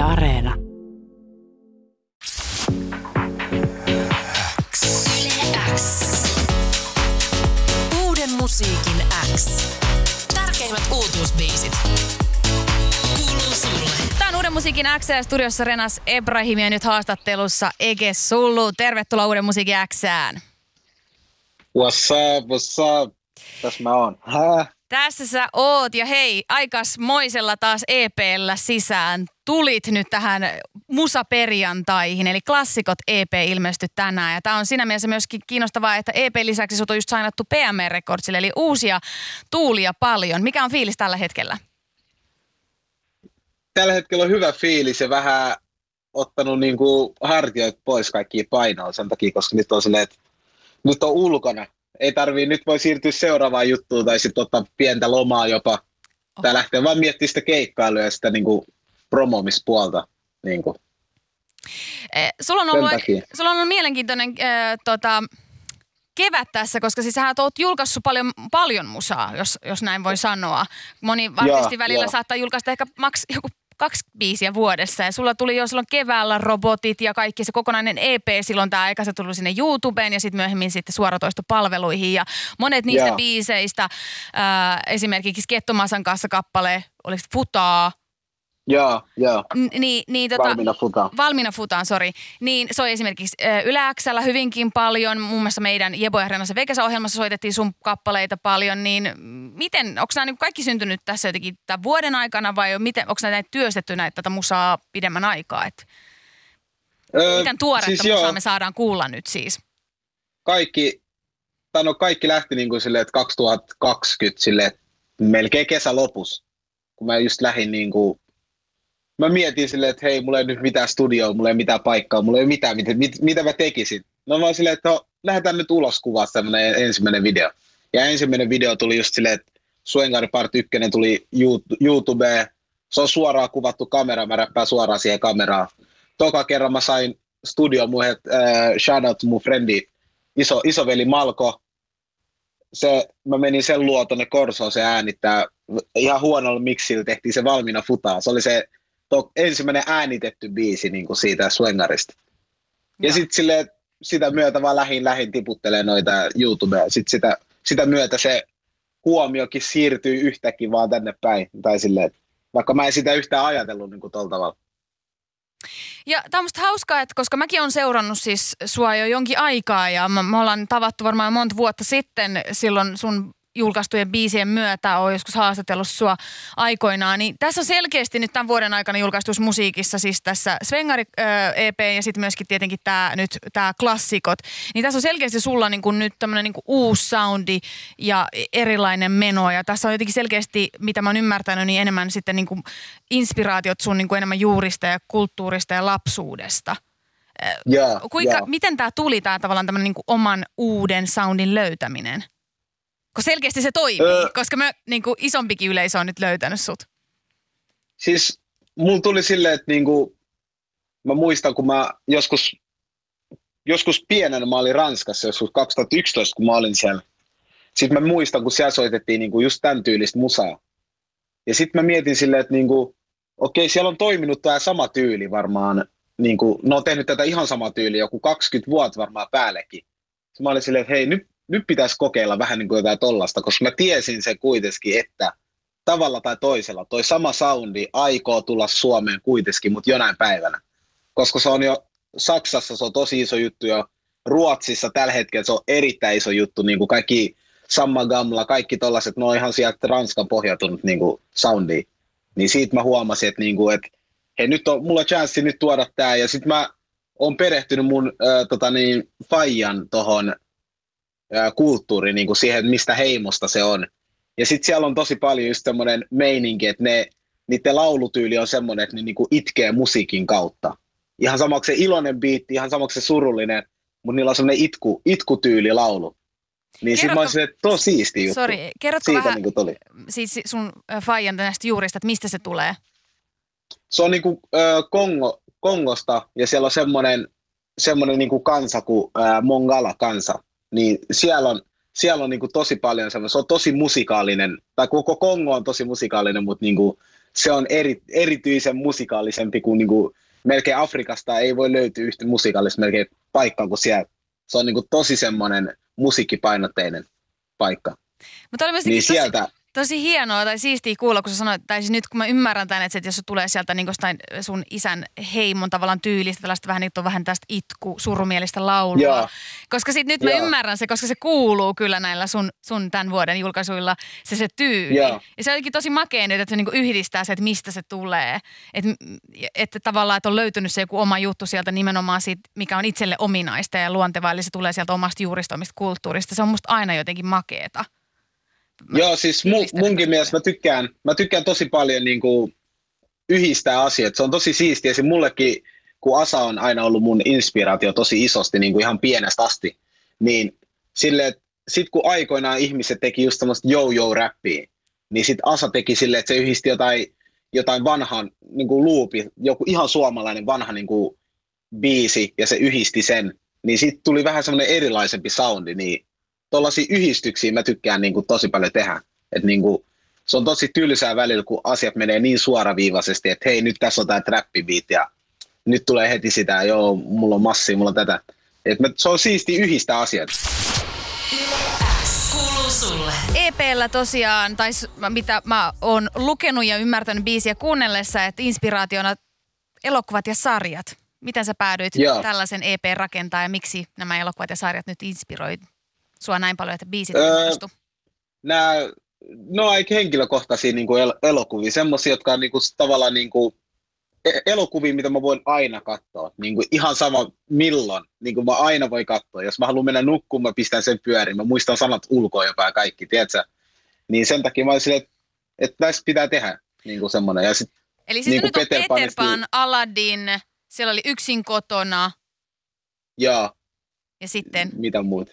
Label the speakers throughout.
Speaker 1: Yle Areena.
Speaker 2: Uuden musiikin X. Tärkeimmät uutuusbiisit. Kuuluu sulle.
Speaker 3: Tämä on Uuden musiikin X ja studiossa Renas Ebrahim ja nyt haastattelussa Ege Sullu. Tervetuloa Uuden musiikin Xään.
Speaker 4: What's up, what's up? Tässä mä oon. Hää?
Speaker 3: Tässä sä oot ja hei, aikas moisella taas EPllä sisään. Tulit nyt tähän musaperjantaihin, eli klassikot EP ilmestyi tänään. Ja tää on siinä mielessä myöskin kiinnostavaa, että EP lisäksi sut on just sainattu PMR Recordsille, eli uusia tuulia paljon. Mikä on fiilis tällä hetkellä?
Speaker 4: Tällä hetkellä on hyvä fiilis ja vähän ottanut niinku hartioit pois kaikkia painoa sen takia, koska nyt on silleen, että nyt on ulkona. Ei tarvii, nyt voi siirtyä seuraavaan juttuun tai sitten ottaa pientä lomaa jopa. Tai lähteä vaan miettimään sitä keikkailua ja sitä niinku promomispuolta. Niinku.
Speaker 3: Eh, sulla, on ollut, sulla on ollut mielenkiintoinen äh, tota, kevät tässä, koska siis sä oot julkaissut paljon, paljon musaa, jos, jos näin voi sanoa. Moni artisti välillä
Speaker 4: joo.
Speaker 3: saattaa julkaista ehkä maks joku kaksi biisiä vuodessa. Ja sulla tuli jo silloin keväällä robotit ja kaikki se kokonainen EP silloin tämä eka se tuli sinne YouTubeen ja sitten myöhemmin sitten suoratoistopalveluihin. Ja monet niistä
Speaker 4: Joo.
Speaker 3: biiseistä, ää, esimerkiksi Kettomasan kanssa kappale, oliko Futaa,
Speaker 4: Joo, joo.
Speaker 3: Niin, niin tota,
Speaker 4: Valmiina futaan.
Speaker 3: Valmiina futaan, sori. Niin soi esimerkiksi Xllä hyvinkin paljon. Muun muassa meidän Jebo ja Renassa Vegas-ohjelmassa soitettiin sun kappaleita paljon. Niin miten, onko nämä niin kaikki syntynyt tässä jotenkin tämän vuoden aikana vai miten, onko näitä työstetty näitä tätä musaa pidemmän aikaa? Et
Speaker 4: Öö,
Speaker 3: miten tuoretta
Speaker 4: siis
Speaker 3: musaa
Speaker 4: joo,
Speaker 3: me saadaan kuulla nyt siis?
Speaker 4: kaikki, tai no kaikki lähti niin kuin silleen, että 2020 silleen, melkein kesä lopussa, kun mä just lähdin niin kuin, mä mietin silleen, että hei, mulla ei nyt mitään studioa, mulla ei mitään paikkaa, mulla ei mitään, mitä, mit, mitä mä tekisin. No mä silleen, että no, lähdetään nyt ulos kuvaa semmoinen ensimmäinen video. Ja ensimmäinen video tuli just silleen, että Suengari Part 1 tuli Yout- YouTubeen, se on suoraan kuvattu kamera, mä räppään suoraan siihen kameraan. Toka kerran mä sain studio mun, äh, shout out to mun friendi, iso, isoveli Malko. Se, mä menin sen luo tonne Korsoon se äänittää. Ihan huonolla miksillä tehtiin se valmiina futaa. Se oli se to, ensimmäinen äänitetty biisi niin kuin siitä Swengarista. Ja
Speaker 3: Joo.
Speaker 4: sitten sille sitä myötä vaan lähin, lähin tiputtelee noita YouTubea. Sitten sitä, sitä myötä se huomiokin siirtyy yhtäkkiä vaan tänne päin. Tai silleen, vaikka mä en sitä yhtään ajatellut niin kuin tuolla tavalla.
Speaker 3: Ja tämä on musta hauskaa, että koska mäkin olen seurannut siis sua jo jonkin aikaa ja me, me ollaan tavattu varmaan monta vuotta sitten silloin sun julkaistujen biisien myötä, olen joskus haastatellut sua aikoinaan, niin tässä on selkeästi nyt tämän vuoden aikana julkaistussa musiikissa, siis tässä Svengari EP ja sitten myöskin tietenkin tämä nyt tämä klassikot, niin tässä on selkeästi sulla niin kuin nyt tämmöinen niin kuin uusi soundi ja erilainen meno ja tässä on jotenkin selkeästi, mitä mä oon ymmärtänyt, niin enemmän sitten niin kuin inspiraatiot sun niin kuin enemmän juurista ja kulttuurista ja lapsuudesta.
Speaker 4: Joo,
Speaker 3: Kuinka,
Speaker 4: joo.
Speaker 3: miten tämä tuli, tämä tavallaan tämmöinen niin oman uuden soundin löytäminen? Kun selkeästi se toimii,
Speaker 4: Öö.
Speaker 3: koska mä, niin kuin isompikin yleisö on nyt löytänyt sut.
Speaker 4: siis mulla tuli silleen, että niinku, mä muistan, kun mä joskus, joskus pienenä mä olin Ranskassa, joskus 2011, kun mä olin siellä. Sitten mä muistan, kun siellä soitettiin niinku just tämän tyylistä musaa. Ja sitten mä mietin silleen, että niinku, okei, siellä on toiminut tämä sama tyyli varmaan, niinku, ne on tehnyt tätä ihan sama tyyli joku 20 vuotta varmaan päällekin. Sitten mä olin silleen, että hei, nyt, nyt pitäisi kokeilla vähän niin kuin jotain tollasta, koska mä tiesin sen kuitenkin, että tavalla tai toisella toi sama soundi aikoo tulla Suomeen kuitenkin, mutta jonain päivänä. Koska se on jo Saksassa se on tosi iso juttu jo, Ruotsissa tällä hetkellä se on erittäin iso juttu, niin kuin kaikki Samma Gamla, kaikki tollaset, ne on ihan sieltä Ranskan pohjautunut niin kuin soundi. Niin siitä mä huomasin, että, niin kuin, että hei nyt on mulla chanssi nyt tuoda tää, ja sitten mä oon perehtynyt mun äh, tota niin, Fajan tohon äh, kulttuuriin, niin kuin siihen, että mistä heimosta se on. Ja sitten siellä on tosi paljon just semmoinen meininki, että ne, niiden laulutyyli on semmoinen, että ne niinku itkee musiikin kautta. Ihan samaksi se iloinen biitti, ihan samaksi se surullinen, mutta niillä on semmoinen itku, itkutyyli laulu. Niin sitten mä olisin, että tuo on siisti juttu.
Speaker 3: Sori, kerrotko
Speaker 4: Siitä
Speaker 3: vähän
Speaker 4: niinku tuli.
Speaker 3: siis sun äh, Fajan näistä juurista, että mistä se tulee?
Speaker 4: Se on niinku ö, Kongo, Kongosta ja siellä on semmoinen, semmoinen niinku kansa kuin ö, Mongala-kansa. Niin siellä on, siellä on niinku tosi paljon semmoinen, se on tosi musikaalinen, tai koko Kongo on tosi musikaalinen, mutta niinku, se on eri, erityisen musikaalisempi kuin, niin kuin melkein Afrikasta ei voi löytyä yhtä musikaalista melkein paikkaa kuin siellä. Se on niin kuin tosi semmoinen musiikkipainotteinen paikka.
Speaker 3: Mutta oli myös
Speaker 4: Niin
Speaker 3: tosi,
Speaker 4: sieltä,
Speaker 3: tosi hienoa tai siistiä kuulla, kun sä sanoit, tai siis nyt kun mä ymmärrän tämän, että, jos se tulee sieltä niin sun isän heimon tavallaan tyylistä, tällaista vähän, niin on vähän tästä itku, surumielistä laulua.
Speaker 4: Joo.
Speaker 3: Koska sit nyt mä
Speaker 4: Joo.
Speaker 3: ymmärrän se, koska se kuuluu kyllä näillä sun, sun tämän vuoden julkaisuilla, se se tyyli.
Speaker 4: Joo.
Speaker 3: Ja se on jotenkin tosi makea nyt, että se niinku yhdistää se, että mistä se tulee. Että, että tavallaan, että on löytynyt se joku oma juttu sieltä nimenomaan siitä, mikä on itselle ominaista ja luontevaa, eli se tulee sieltä omasta juurista, omista kulttuurista. Se on musta aina jotenkin makeeta. Mä
Speaker 4: Joo, siis munkin mielestä mä tykkään, mä tykkään tosi paljon niin kuin yhdistää asiat. Se on tosi siistiä. Se mullekin, kun Asa on aina ollut mun inspiraatio tosi isosti niin kuin ihan pienestä asti, niin sille, sit kun aikoinaan ihmiset teki just semmoista yo-yo-räppiä, niin sit Asa teki sille, että se yhdisti jotain, jotain vanhan niin kuin loopi, joku ihan suomalainen vanha niin kuin biisi, ja se yhdisti sen, niin sit tuli vähän semmoinen erilaisempi soundi, niin tuollaisia yhdistyksiä mä tykkään niin kuin tosi paljon tehdä. Et niin kuin, se on tosi tylsää välillä, kun asiat menee niin suoraviivaisesti, että hei, nyt tässä on tämä trappibeat ja nyt tulee heti sitä, joo, mulla on massia, mulla on tätä. Et me, se on siisti yhdistää asiat.
Speaker 3: EPllä tosiaan, tai mitä mä oon lukenut ja ymmärtänyt biisiä kuunnellessa, että inspiraationa elokuvat ja sarjat. Miten sä päädyit
Speaker 4: Joo.
Speaker 3: tällaisen EP rakentaa ja miksi nämä elokuvat ja sarjat nyt inspiroi sua näin paljon, että biisit
Speaker 4: Öö? Nämä, no aika henkilökohtaisia niin kuin el- elokuvia, semmoisia, jotka on niin kuin, tavallaan niin kuin, e- elokuvia, mitä mä voin aina katsoa. Niin kuin, ihan sama milloin, niin kuin mä aina voi katsoa. Jos mä haluan mennä nukkuun, mä pistän sen pyörin. Mä muistan sanat ulkoa jopa ja kaikki, tiedätkö? Niin sen takia mä olin silleen, että, että näistä pitää tehdä niin kuin semmoinen. Ja sit,
Speaker 3: Eli siis
Speaker 4: niin
Speaker 3: nyt
Speaker 4: kuin
Speaker 3: on
Speaker 4: Peter
Speaker 3: Peter Pan, Aladdin, siellä oli yksin kotona
Speaker 4: ja
Speaker 3: ja sitten
Speaker 4: mitä muuta.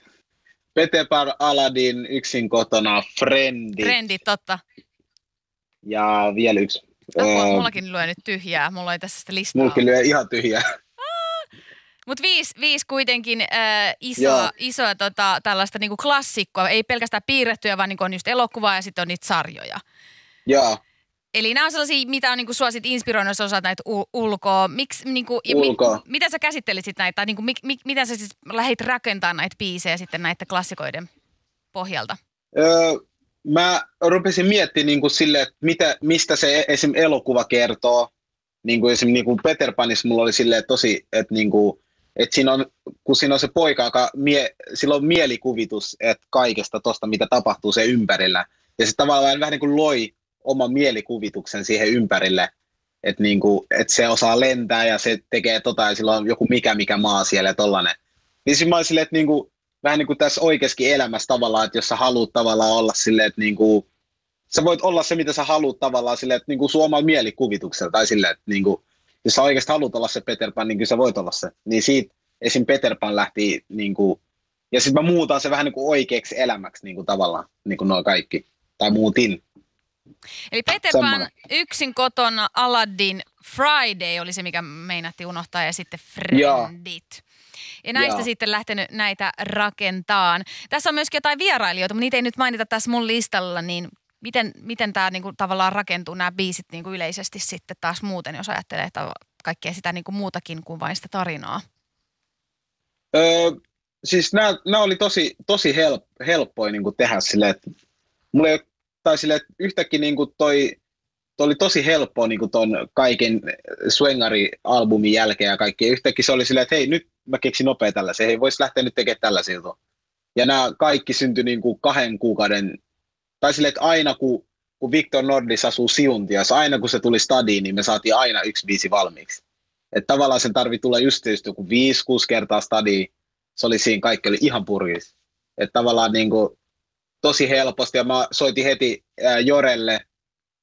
Speaker 4: Peter Pan, Aladdin, Yksin kotona, Friendit
Speaker 3: Trendit, totta.
Speaker 4: ja vielä yksi.
Speaker 3: Apua,
Speaker 4: Öö,
Speaker 3: mullakin lyö nyt tyhjää, mulla oli tässä sitä listaa.
Speaker 4: Mulkin lyö ihan tyhjää.
Speaker 3: Mutta viisi, viisi kuitenkin äh, isoa, isoa tota, tällaista niinku klassikkoa, ei pelkästään piirrettyjä, vaan niinku on just elokuvaa ja sitten on niitä sarjoja.
Speaker 4: Joo,
Speaker 3: Eli nämä on sellaisia, mitä on niinku sua sit inspiroinut, jos osaat näitä ulkoa. Miks, niinku, ja
Speaker 4: Ulkoa.
Speaker 3: Mi, miten sä käsittelisit näitä, tai niinku, mi, mi, miten sä siis lähdit rakentamaan näitä biisejä sitten näiden klassikoiden pohjalta?
Speaker 4: öö, mä rupesin miettimään niin kuin sille, että mitä, mistä se esim. elokuva kertoo. Niin kuin esim. Niin kuin Peter Panissa mulla oli silleen tosi, että, niin kuin, että siinä on, kun siinä on se poika, joka mie, sillä on mielikuvitus että kaikesta tosta, mitä tapahtuu se ympärillä. Ja se tavallaan vähän niin kuin loi oman mielikuvituksen siihen ympärille, että, niin kuin, että se osaa lentää ja se tekee tota ja sillä on joku mikä mikä maa siellä ja tollanen. Niin sitten mä silleen, että niin kuin, vähän niin kuin tässä oikeassakin elämässä tavallaan, että jos sä haluat tavallaan olla silleen, että niin kuin, sä voit olla se, mitä sä haluat tavallaan silleen, että niin kuin sun mielikuvituksella tai silleen, että niin kuin, jos sä oikeasti haluat olla se Peter Pan, niin kyllä sä voit olla se. Niin siitä esim. Peter Pan lähti niin kuin, ja sitten mä muutan se vähän niin kuin oikeaksi elämäksi niin kuin tavallaan, niin kuin nuo kaikki. Tai muutin.
Speaker 3: Eli Peter Pan, yksin kotona, Aladdin, Friday oli se, mikä meinattiin unohtaa, ja sitten
Speaker 4: Joo.
Speaker 3: Friendit. Ja näistä
Speaker 4: Joo.
Speaker 3: sitten lähtenyt näitä rakentaan. Tässä on myöskin jotain vierailijoita, mutta niitä ei nyt mainita tässä mun listalla, niin miten, miten tämä niinku tavallaan rakentuu nämä biisit niinku yleisesti sitten taas muuten, jos ajattelee että kaikkea sitä niinku muutakin kuin vain sitä tarinaa?
Speaker 4: Öö, siis nämä oli tosi, tosi help, helppoja niin tehdä silleen, että mulla ei ole, tai silleen, että yhtäkkiä niin toi, toi oli tosi helppoa niin ton kaiken Swengari-albumin jälkeen ja kaikki. Yhtäkkiä se oli silleen, että hei, nyt mä keksin nopea tällaisen, hei, vois lähteä nyt tekemään tällaisia. juttuja. Ja nämä kaikki syntyi niin kuin kahden kuukauden, tai silleen, että aina kun, kun Victor Nordis asuu Siuntiassa, aina kun se tuli stadiin, niin me saatiin aina yksi biisi valmiiksi. Että tavallaan sen tarvii tulla just, just joku viisi, kuusi kertaa stadiin. Se oli siinä, kaikki oli ihan purkis. Että tavallaan niin kuin, tosi helposti, ja mä soitin heti ää, Jorelle,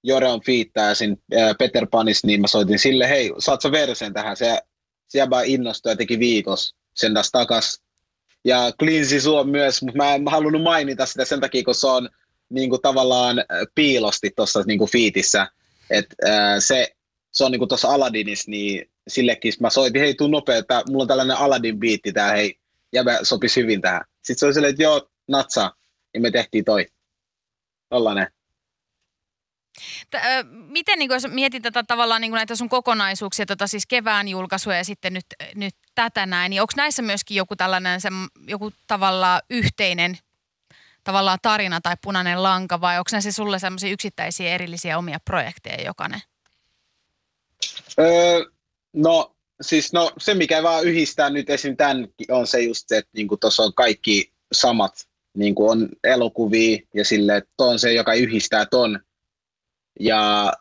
Speaker 4: Jore on fiittääsin Peter Panis, niin mä soitin sille, hei, saat sä versen tähän? Se, se vaan innostui ja teki viikos sen taas takas. Ja Cleansi Suo myös, mutta mä en halunnut mainita sitä sen takia, kun se on niin kuin tavallaan äh, piilosti tuossa niin kuin fiitissä. Että äh, se, se on niin tuossa Aladdinissa, niin sillekin mä soitin, hei tuu nopea, että mulla on tällainen Aladdin biitti tää, hei, jäbä sopisi hyvin tähän. Sitten se oli silleen, että joo, natsaa, ja me tehtiin toi. Tollanen.
Speaker 3: T- ö, miten niin jos mietit tätä tavallaan niin näitä sun kokonaisuuksia, tota siis kevään julkaisuja ja sitten nyt, nyt tätä näin, niin onko näissä myöskin joku tällainen se, joku tavallaan yhteinen tavallaan tarina tai punainen lanka vai onko näissä sulle sellaisia yksittäisiä erillisiä omia projekteja jokainen?
Speaker 4: Öö, no siis no, se, mikä vaan yhdistää nyt esim. tämän, on se just se, että niin tuossa on kaikki samat, niin on elokuvia ja sille, että on se, joka yhdistää ton. Ja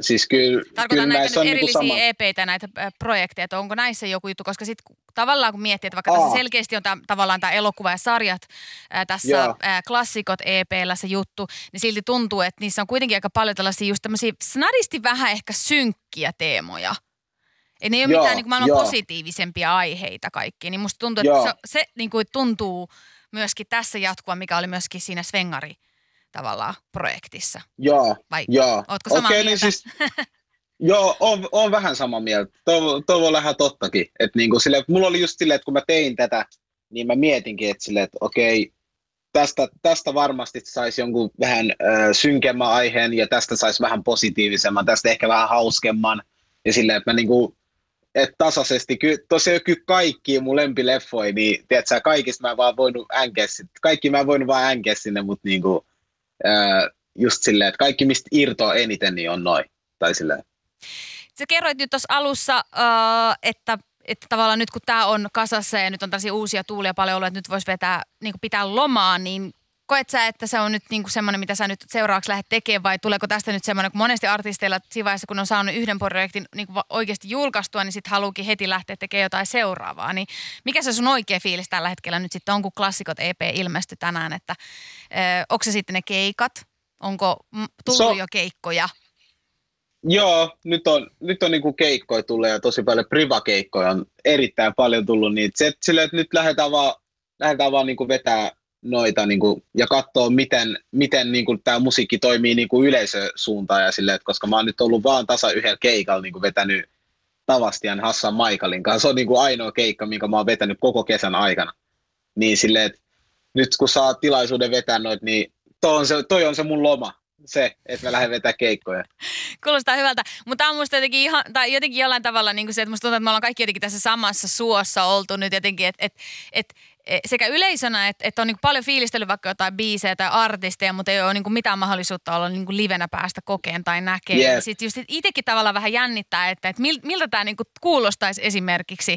Speaker 4: siis kyllä,
Speaker 3: Tarkoitan
Speaker 4: kyllä
Speaker 3: näitä
Speaker 4: on
Speaker 3: erillisiä
Speaker 4: niinku sama.
Speaker 3: EPitä, näitä projekteja, että onko näissä joku juttu, koska sitten tavallaan kun miettii, että vaikka tässä
Speaker 4: Aa.
Speaker 3: selkeästi on tää, tavallaan tämä elokuva ja sarjat, ää, tässä
Speaker 4: Joo.
Speaker 3: ää, klassikot EPllä se juttu, niin silti tuntuu, että niissä on kuitenkin aika paljon tällaisia just tämmöisiä snadisti vähän ehkä synkkiä teemoja. Ei ne ei ole
Speaker 4: Joo,
Speaker 3: mitään niin kuin maailman
Speaker 4: joo.
Speaker 3: positiivisempia aiheita kaikki, niin musta tuntuu, että
Speaker 4: Joo.
Speaker 3: se, se niin kuin tuntuu myöskin tässä jatkuva, mikä oli myöskin siinä Svengari tavallaan projektissa.
Speaker 4: Joo,
Speaker 3: Vai
Speaker 4: joo.
Speaker 3: ootko samaa
Speaker 4: Okei,
Speaker 3: mieltä?
Speaker 4: Niin siis, joo, on, on vähän samaa mieltä. Tuo, tuo voi ihan tottakin. Että niinku sille, mulla oli just silleen, että kun mä tein tätä, niin mä mietinkin, että, sille, että okei, tästä, tästä varmasti saisi jonkun vähän ö, synkemmän aiheen ja tästä saisi vähän positiivisemman, tästä ehkä vähän hauskemman. Ja silleen, että mä niinku, että tasaisesti, ky, tosiaan kyllä kaikki mun lempileffoja, niin tiedätkö, kaikista mä en vaan voinut änkeä, kaikki mä en voinut vaan änkeä sinne, mutta niinku, just silleen, että kaikki mistä irtoaa eniten, niin on noin. Tai silleen.
Speaker 3: Sä kerroit nyt tuossa alussa, äh, että, että tavallaan nyt kun tämä on kasassa ja nyt on tällaisia uusia tuulia paljon ollut, että nyt voisi vetää, niin pitää lomaa, niin koet sä, että se on nyt niin semmoinen, mitä sä nyt seuraavaksi lähdet tekemään vai tuleeko tästä nyt semmoinen, kun monesti artisteilla siinä vaiheessa, kun on saanut yhden projektin niin oikeasti julkaistua, niin sitten haluukin heti lähteä tekemään jotain seuraavaa. Niin mikä se sun oikea fiilis tällä hetkellä nyt sitten on, kun klassikot EP ilmestyi tänään, että onko se sitten ne keikat? Onko tullut
Speaker 4: So-
Speaker 3: jo keikkoja?
Speaker 4: Joo, nyt on, nyt on niinku keikkoja tulee ja tosi paljon privakeikkoja on erittäin paljon tullut niitä. Se, silleen, että nyt lähdetään vaan, lähdetään vaan niinku vetää noita niinku, ja katsoa, miten, miten niinku tämä musiikki toimii niinku yleisösuuntaan. Ja silleen, että koska mä oon nyt ollut vaan tasa yhdellä keikalla niinku vetänyt Tavastian Hassan Maikalin kanssa. Se on niinku ainoa keikka, minkä mä oon vetänyt koko kesän aikana. Niin silleen, että nyt kun saa tilaisuuden vetää noita, niin toi on se, toi on se mun loma. Se, että mä lähden vetämään keikkoja.
Speaker 3: Kuulostaa hyvältä, mutta on musta jotenkin, ihan, tai jotenkin jollain tavalla niin kuin se, että musta tuntuu, että me ollaan kaikki jotenkin tässä samassa suossa oltu nyt jotenkin, että et, et, et, sekä yleisönä, että et on niin paljon fiilistely vaikka jotain biisejä tai artisteja, mutta ei ole niin mitään mahdollisuutta olla niin livenä päästä kokeen tai näkee. Yeah. Sitten just itsekin tavallaan vähän jännittää, että, että mil- miltä tämä niin kuulostaisi esimerkiksi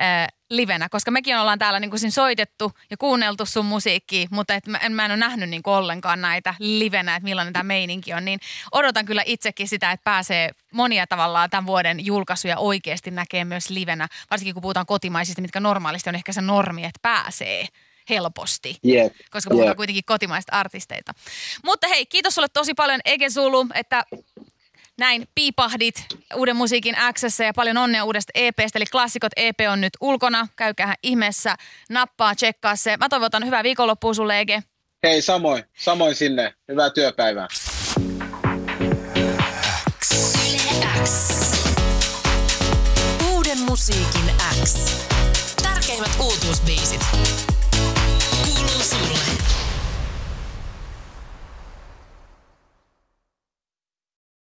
Speaker 3: äh, livenä, koska mekin ollaan täällä niin kuin soitettu ja kuunneltu sun musiikkia, mutta et mä, en, mä en ole nähnyt niin kuin ollenkaan näitä livenä, että millainen tämä meininki on, niin odotan kyllä itsekin sitä, että pääsee monia tavallaan tämän vuoden julkaisuja oikeasti näkee myös livenä, varsinkin kun puhutaan kotimaisista, mitkä normaalisti on ehkä se normi, että pääsee helposti
Speaker 4: Jep.
Speaker 3: koska puhutaan
Speaker 4: Jep.
Speaker 3: kuitenkin kotimaista artisteita. Mutta hei, kiitos sulle tosi paljon Ege Zulu, että näin piipahdit uuden musiikin Xssä ja paljon onnea uudesta EPstä, eli klassikot EP on nyt ulkona. Käykää ihmeessä, nappaa, tsekkaa se. Mä toivotan hyvää viikonloppua sulle Ege.
Speaker 4: Hei, samoin. Samoin sinne. Hyvää työpäivää.
Speaker 2: Uuden musiikin X. Tärkeimmät uutuusbiisit.